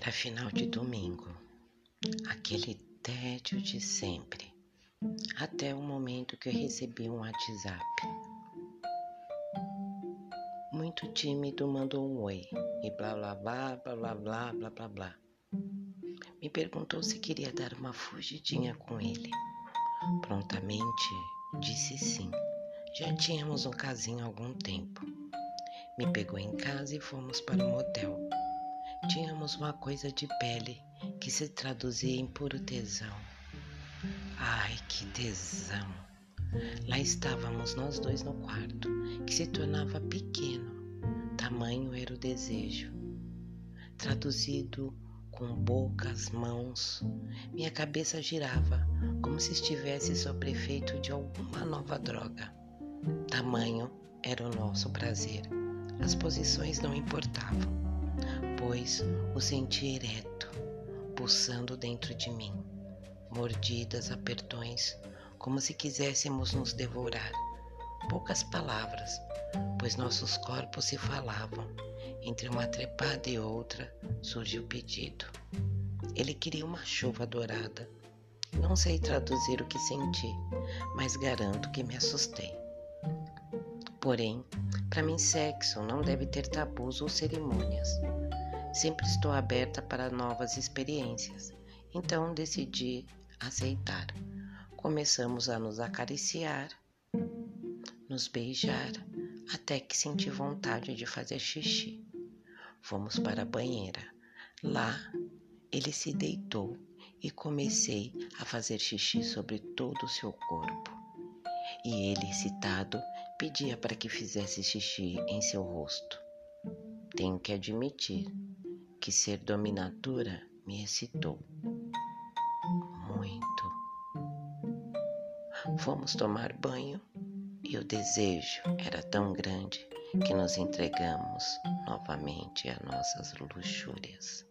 Era final de domingo, aquele tédio de sempre, até o momento que eu recebi um WhatsApp. Muito tímido mandou um oi e blá blá blá blá blá blá blá blá blá. Me perguntou se queria dar uma fugidinha com ele. Prontamente disse sim. Já tínhamos um casinho há algum tempo. Me pegou em casa e fomos para o motel. Tínhamos uma coisa de pele que se traduzia em puro tesão. Ai, que tesão! Lá estávamos nós dois no quarto, que se tornava pequeno. Tamanho era o desejo. Traduzido com bocas, mãos, minha cabeça girava como se estivesse sob efeito de alguma nova droga. Tamanho era o nosso prazer. As posições não importavam o senti ereto, pulsando dentro de mim, mordidas, apertões, como se quiséssemos nos devorar. Poucas palavras, pois nossos corpos se falavam. Entre uma trepada e outra surgiu o pedido. Ele queria uma chuva dourada. Não sei traduzir o que senti, mas garanto que me assustei. Porém, para mim, sexo não deve ter tabus ou cerimônias. Sempre estou aberta para novas experiências, então decidi aceitar. Começamos a nos acariciar, nos beijar, até que senti vontade de fazer xixi. Fomos para a banheira. Lá, ele se deitou e comecei a fazer xixi sobre todo o seu corpo. E ele, excitado, pedia para que fizesse xixi em seu rosto. Tenho que admitir que ser dominadora me excitou muito. Fomos tomar banho e o desejo era tão grande que nos entregamos novamente a nossas luxúrias.